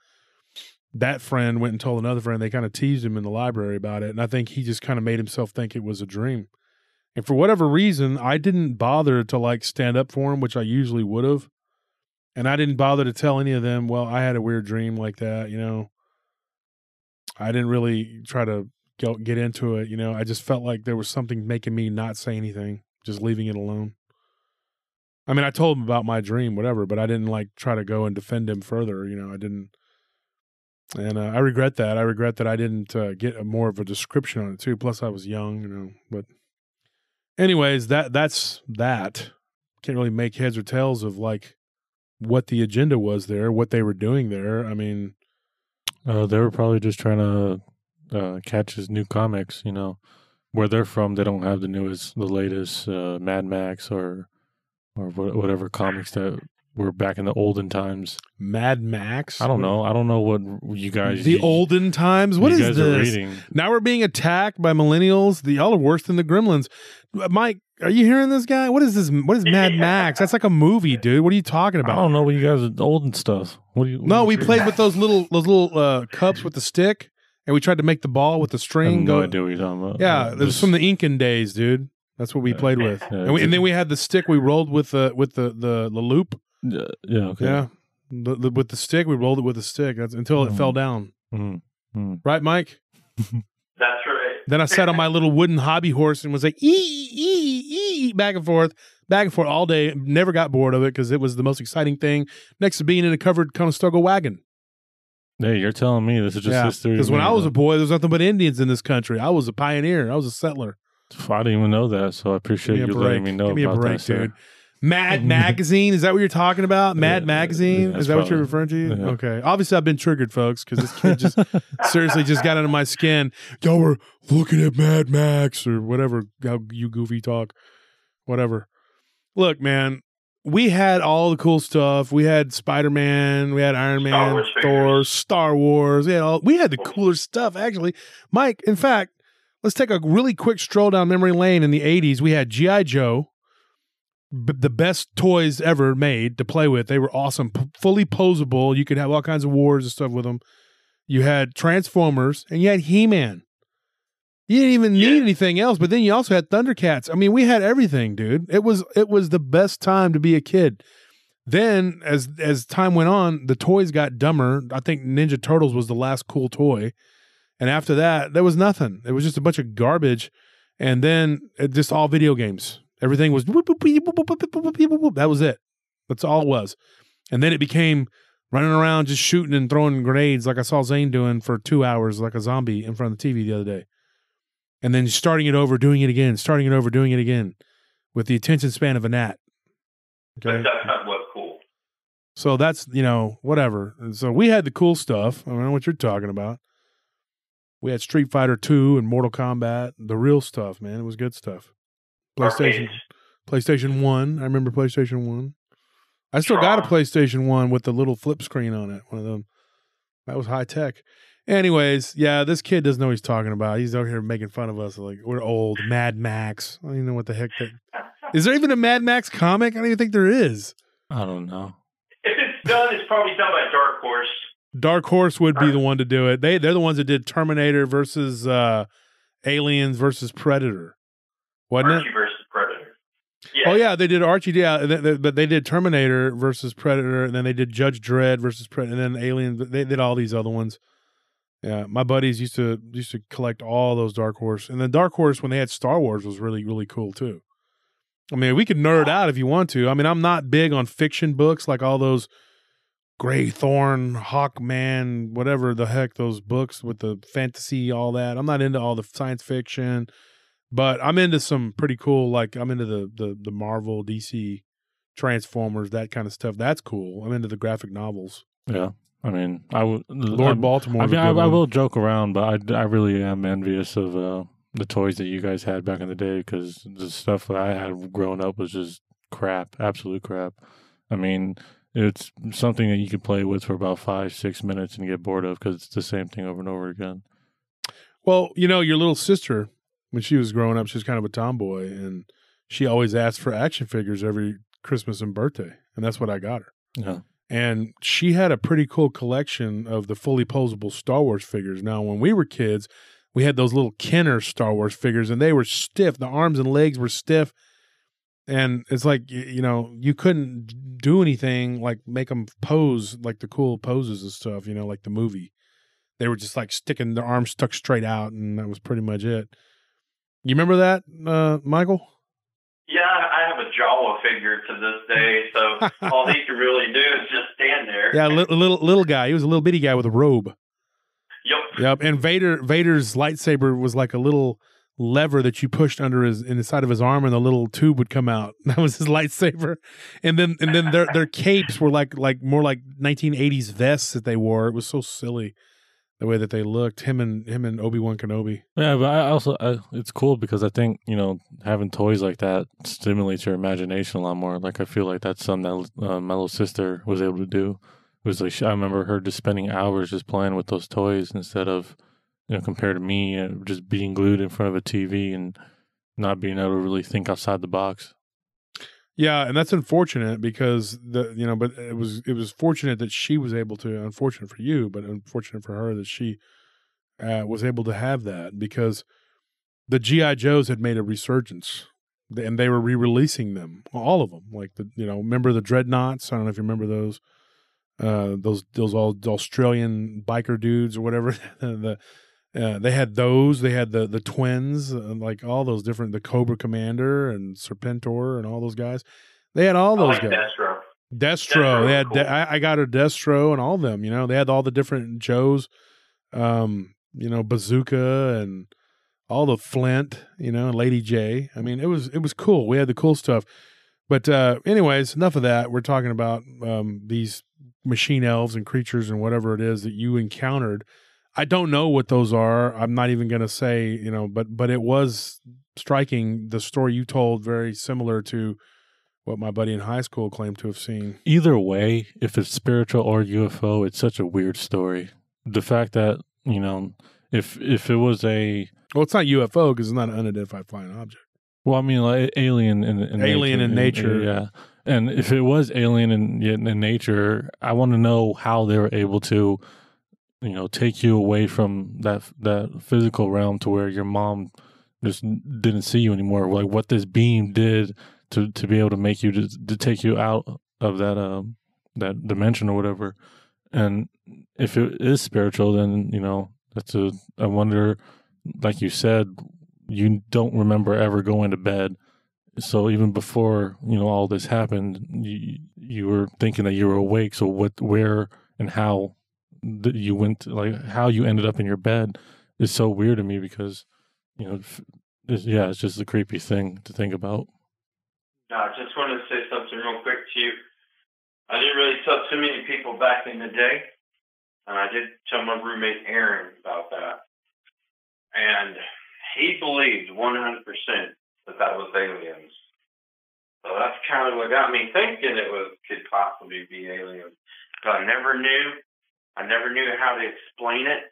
that friend went and told another friend. They kind of teased him in the library about it. And I think he just kind of made himself think it was a dream. And for whatever reason, I didn't bother to like stand up for him, which I usually would have. And I didn't bother to tell any of them, well, I had a weird dream like that, you know. I didn't really try to go, get into it, you know. I just felt like there was something making me not say anything, just leaving it alone. I mean, I told him about my dream, whatever, but I didn't like try to go and defend him further, you know. I didn't and uh, I regret that. I regret that I didn't uh, get a more of a description on it too. Plus, I was young, you know. But, anyways, that that's that. Can't really make heads or tails of like what the agenda was there, what they were doing there. I mean, Uh, they were probably just trying to uh, catch his new comics. You know, where they're from, they don't have the newest, the latest uh, Mad Max or or whatever comics that were back in the olden times. Mad Max. I don't know. I don't know what you guys The you- olden times. What you is guys are this? reading. Now we're being attacked by millennials. The y'all are worse than the Gremlins. Mike, are you hearing this guy? What is this? What is Mad Max? That's like a movie, dude. What are you talking about? I don't know what you guys are olden stuff. What do you? No, what we played with those little those little uh, cups with the stick, and we tried to make the ball with the I have string no go. idea what you're talking about. Yeah, Uh, it was from the Incan days, dude. That's what we played with, and, we, and then we had the stick. We rolled with the with the the, the loop. Yeah, yeah, okay. Yeah, the, the, with the stick, we rolled it with the stick That's, until it Mhm. fell down. Mm, mm. Right, Mike? That's right. Then I sat on my little wooden hobby horse and was like, ee, ee, ee, back and forth, back and forth all day. Never got bored of it because it was the most exciting thing next to being in a covered Conestoga wagon. Hey, you're telling me this is just history? Because when I was a boy, there was nothing but Indians in this country. I was a pioneer. I was a settler. I didn't even know that, so I appreciate you a letting me know Give me a about break, that, sir. dude. Mad Magazine. Is that what you're talking about? Mad Yeah, Magazine? Is that what you're referring to? yeah. Okay. Obviously, I've been triggered, folks, because this kid just seriously just got under my skin. Y'all were looking at Mad Max or whatever, how you goofy talk, whatever. Look, man, we had all the cool stuff. We had Spider Man, we had Iron Man, Wars Thor. Star Wars. We had, all, we had the cooler stuff, actually. Mike, in fact, let's take a really quick stroll down memory lane in the 80s. We had G.I. Joe, b- the best toys ever made to play with. They were awesome, p- fully posable. You could have all kinds of wars and stuff with them. You had Transformers and you had He Man. You didn't even need Yeah. anything else, but then you also had Thundercats. I mean, we had everything, dude. It was it was the best time to be a kid. Then as as time went on, the toys got dumber. I think Ninja Turtles was the last cool toy. And after that, there was nothing. It was just a bunch of garbage. And then it just all video games. Everything was that was it. That's all it was. And then it became running around just shooting and throwing grenades like I saw Zane doing for two hours like a zombie in front of the TV the other day. And then starting it over, doing it again, starting it over, doing it again with the attention span of a gnat. Okay. So that's you know whatever. And so we had the cool stuff. I don't know what you're talking about. We had Street Fighter Two and Mortal Kombat, the real stuff, man. It was good stuff. PlayStation Arcades. PlayStation 1. I remember PlayStation 1. I still got a PlayStation 1 with the little flip screen on it. One of them. That was high tech. Anyways, yeah, this kid doesn't know what he's talking about. He's out here making fun of us like we're old. Mad Max. I don't even know what the heck that is. There even a Mad Max comic? I don't even think there is. I don't know. If it's done, it's probably done by Dark Horse. Dark Horse would be the one to do it. They they're the ones that did Terminator versus uh Aliens versus Predator. Wasn't it? Archie versus Predator. Yeah. Oh yeah, they did Archie. Yeah, they- they- but they did Terminator versus Predator, and then they did Judge Dredd versus Predator, and then Alien. They did all these other ones. Yeah, my buddies used to used to collect all those Dark Horse, and then Dark Horse when they had Star Wars was really really cool too. I mean, we could nerd out if you want to. I mean, I'm not big on fiction books like all those Gray Thorn, Hawkman, whatever the heck those books with the fantasy, all that. I'm not into all the science fiction, but I'm into some pretty cool. Like I'm into the the the Marvel, DC, Transformers, that kind of stuff. That's cool. I'm into the graphic novels. Yeah, I mean, I would. Lord I'm- Baltimore. I mean, I, I will joke around, but I, I really am envious of uh, the toys that you guys had back in the day because the stuff that I had growing up was just crap, absolute crap. I mean, it's something that you could play with for about five, six minutes and get bored of because it's the same thing over and over again. Well, you know, your little sister, when she was growing up, she was kind of a tomboy, and she always asked for action figures every Christmas and birthday, and that's what I got her. Yeah. And she had a pretty cool collection of the fully posable Star Wars figures. Now, when we were kids, we had those little Kenner Star Wars figures, and they were stiff. The arms and legs were stiff, and it's like you know you couldn't do anything like make them pose like the cool poses and stuff. You know, like the movie. They were just like sticking their arms stuck straight out, and that was pretty much it. You remember that, uh, Michael? Yeah, I have a Jawa figure to this day, so all he could really do is just stand there. Yeah, little little, little guy. He was a little bitty guy with a robe. Yep. Yep. And Vader Vader's lightsaber was like a little lever that you pushed under his in the side of his arm and the little tube would come out. That was his lightsaber. And then and then their their capes were like like more like 1980s vests that they wore. It was so silly the way that they looked. Him and him and Obi-Wan Kenobi. Yeah, but I also I, it's cool because I think you know having toys like that stimulates your imagination a lot more. Like I feel like that's something that uh, my little sister was able to do. It was like I remember her just spending hours just playing with those toys instead of you know compared to me uh, just being glued in front of a TV and not being able to really think outside the box. Yeah, and that's unfortunate because the you know, but it was it was fortunate that she was able to. Unfortunate for you, but unfortunate for her that she uh, was able to have that because the GI Joes had made a resurgence, and they were re-releasing them, all of them. Like the you know, remember the Dreadnoks? I don't know if you remember those. Uh, those those all Australian biker dudes or whatever. the uh, they had those. They had the the twins, uh, like all those different the Cobra Commander and Serpentor and all those guys. They had all those like guys. Destro. Destro. Destro They had. cool. I, I got her Destro and all of them. You know, they had all the different Joes. Um, you know, Bazooka and all the Flint. You know, Lady Jaye. I mean, it was it was cool. We had the cool stuff. But uh, anyways, enough of that. We're talking about um, these machine elves and creatures and whatever it is that you encountered. I don't know what those are. I'm not even going to say, you know, but but it was striking. The story you told very similar to what my buddy in high school claimed to have seen. Either way, if it's spiritual or UFO, it's such a weird story. The fact that you know if if it was a Well, it's not UFO because it's not an unidentified flying object. Well, I mean, like alien in, in Alien nature, in nature. yeah. And if it was alien in in nature, I want to know how they were able to, you know, take you away from that that physical realm to where your mom just didn't see you anymore. Like what this beam did to to be able to make you to, to take you out of that um that dimension or whatever. And if it is spiritual, then you know that's a. I wonder, like you said, you don't remember ever going to bed. So even before you know all this happened, you you were thinking that you were awake. So what, where, and how that you went, like how you ended up in your bed, is so weird to me because you know, it's, yeah, it's just a creepy thing to think about. I just wanted to say something real quick to you. I didn't really tell too many people back in the day, and I did tell my roommate Aaron about that. And he believed 100% that that was aliens. So that's kind of what got me thinking it was could possibly be aliens. But I never knew. I never knew how to explain it.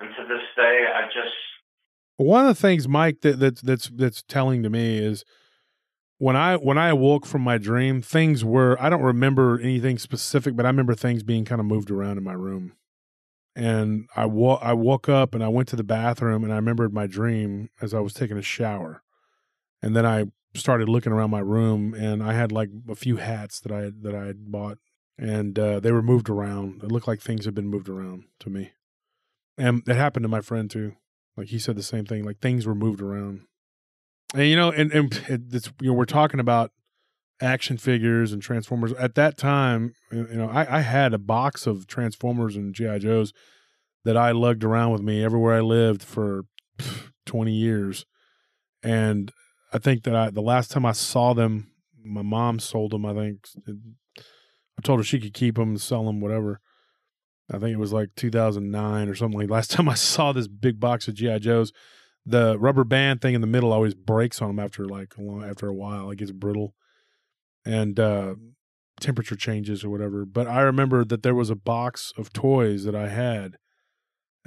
And to this day, I just One of the things, Mike, that, that's that's that's telling to me is when I when I awoke from my dream, things were I don't remember anything specific, but I remember things being kind of moved around in my room. And I wo- I woke up and I went to the bathroom and I remembered my dream as I was taking a shower. And then I started looking around my room and I had like a few hats that I that I had bought and uh, they were moved around. It looked like things had been moved around to me. And it happened to my friend too. Like he said the same thing. Like things were moved around, and you know, and and it's you know we're talking about action figures and Transformers. At that time, you know, I, I had a box of Transformers and GI Joes that I lugged around with me everywhere I lived for twenty years, and I think that I the last time I saw them, my mom sold them. I think I told her she could keep them, sell them, whatever. I think it was like 2009 or something like last time I saw this big box of GI Joes. The rubber band thing in the middle always breaks on them after like a long, after a while. It gets brittle, and uh, temperature changes or whatever. But I remember that there was a box of toys that I had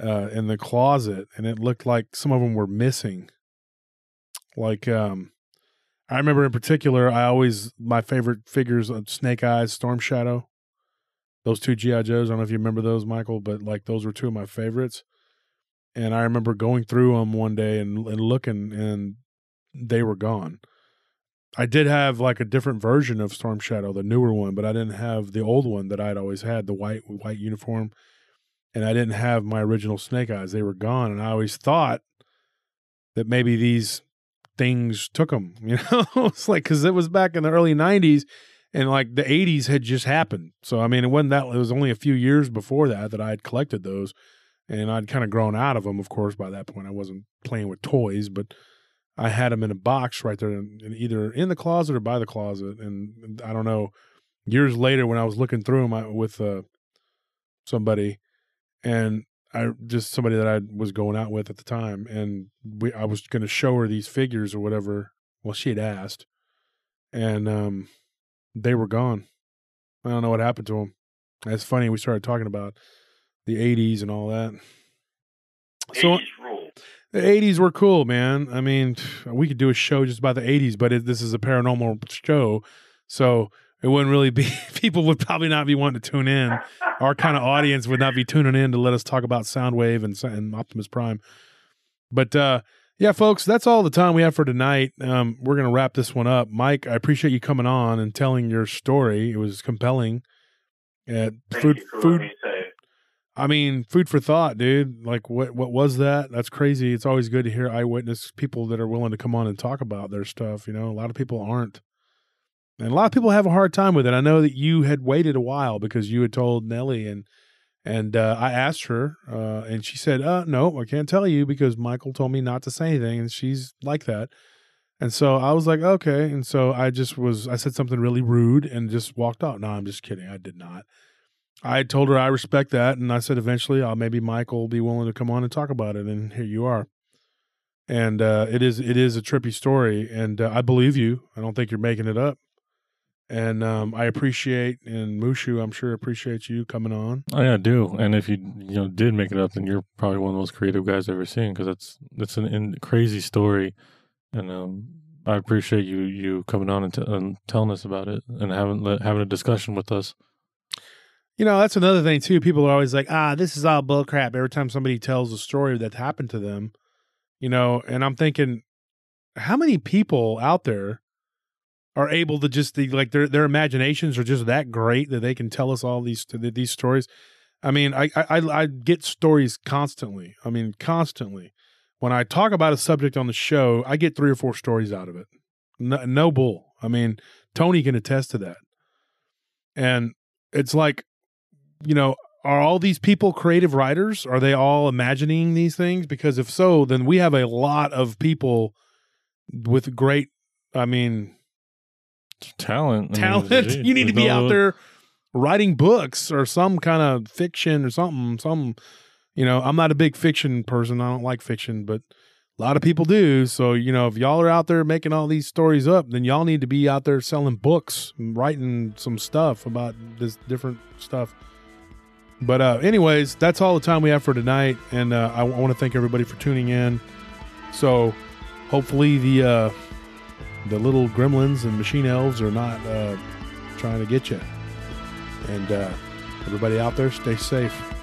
uh, in the closet, and it looked like some of them were missing. Like, um, I remember in particular, I always my favorite figures Snake Eyes, Storm Shadow. Those two GI Joes. I don't know if you remember those, Michael, but like those were two of my favorites. And I remember going through them one day and, and looking, and they were gone. I did have like a different version of Storm Shadow, the newer one, but I didn't have the old one that I'd always had, the white white uniform, and I didn't have my original Snake Eyes. They were gone, and I always thought that maybe these things took them. You know, it's like because it was back in the early '90s, and like the '80s had just happened. So I mean, it wasn't that. It was only a few years before that that I had collected those, and I'd kind of grown out of them. Of course, by that point, I wasn't playing with toys, but I had them in a box right there, in either in the closet or by the closet. And I don't know. Years later, when I was looking through them I, with uh, somebody, and I just somebody that I was going out with at the time, and we I was going to show her these figures or whatever. Well, she had asked, and um, they were gone. I don't know what happened to them. It's funny we started talking about the '80s and all that. So 80s rule. the '80s were cool, man. I mean, we could do a show just about the '80s, but it, this is a paranormal show, so it wouldn't really be. People would probably not be wanting to tune in. Our kind of audience would not be tuning in to let us talk about Soundwave and, and Optimus Prime. But uh, yeah, folks, that's all the time we have for tonight. Um, we're gonna wrap this one up. Mike, I appreciate you coming on and telling your story. It was compelling. Uh, Thank food, food. me. I mean, food for thought, dude. Like, what what was that? That's crazy. It's always good to hear eyewitness people that are willing to come on and talk about their stuff. You know, a lot of people aren't, and a lot of people have a hard time with it. I know that you had waited a while because you had told Nellie, and and uh, I asked her, uh, and she said, uh, "No, I can't tell you because Michael told me not to say anything," and she's like that. And so I was like, okay. And so I just was, I said something really rude and just walked out. No, I'm just kidding. I did not. I told her I respect that, and I said eventually, I'll maybe Michael will be willing to come on and talk about it, and here you are. And uh, it is it is a trippy story, and uh, I believe you. I don't think you're making it up. And um, I appreciate, and Mushu, I'm sure appreciates you coming on. Oh yeah, I do. And if you you know did make it up, then you're probably one of the most creative guys I've ever seen because that's that's an in, crazy story, and um, I appreciate you you coming on and, t- and telling us about it and having having a discussion with us. You know, that's another thing too. People are always like, "Ah, this is all bull crap." Every time somebody tells a story that happened to them, you know, and I'm thinking, how many people out there are able to just the, like their their imaginations are just that great that they can tell us all these these stories. I mean, I I I get stories constantly. I mean, constantly. When I talk about a subject on the show, I get three or four stories out of it. No, no bull. I mean, Tony can attest to that. And it's like, you know, are all these people creative writers? Are they all imagining these things? Because if so, then we have a lot of people with great, I mean, Talent, I mean, talent. you need to be no- out there writing books or some kind of fiction or something. Some, you know, I'm not a big fiction person. I don't like fiction, but a lot of people do. So, you know, if y'all are out there making all these stories up, then y'all need to be out there selling books, writing some stuff about this different stuff. But, uh, anyways, that's all the time we have for tonight. And uh, I, want to thank everybody for tuning in. So, hopefully, the, uh, the little gremlins and machine elves are not uh, trying to get you. And uh, everybody out there, stay safe.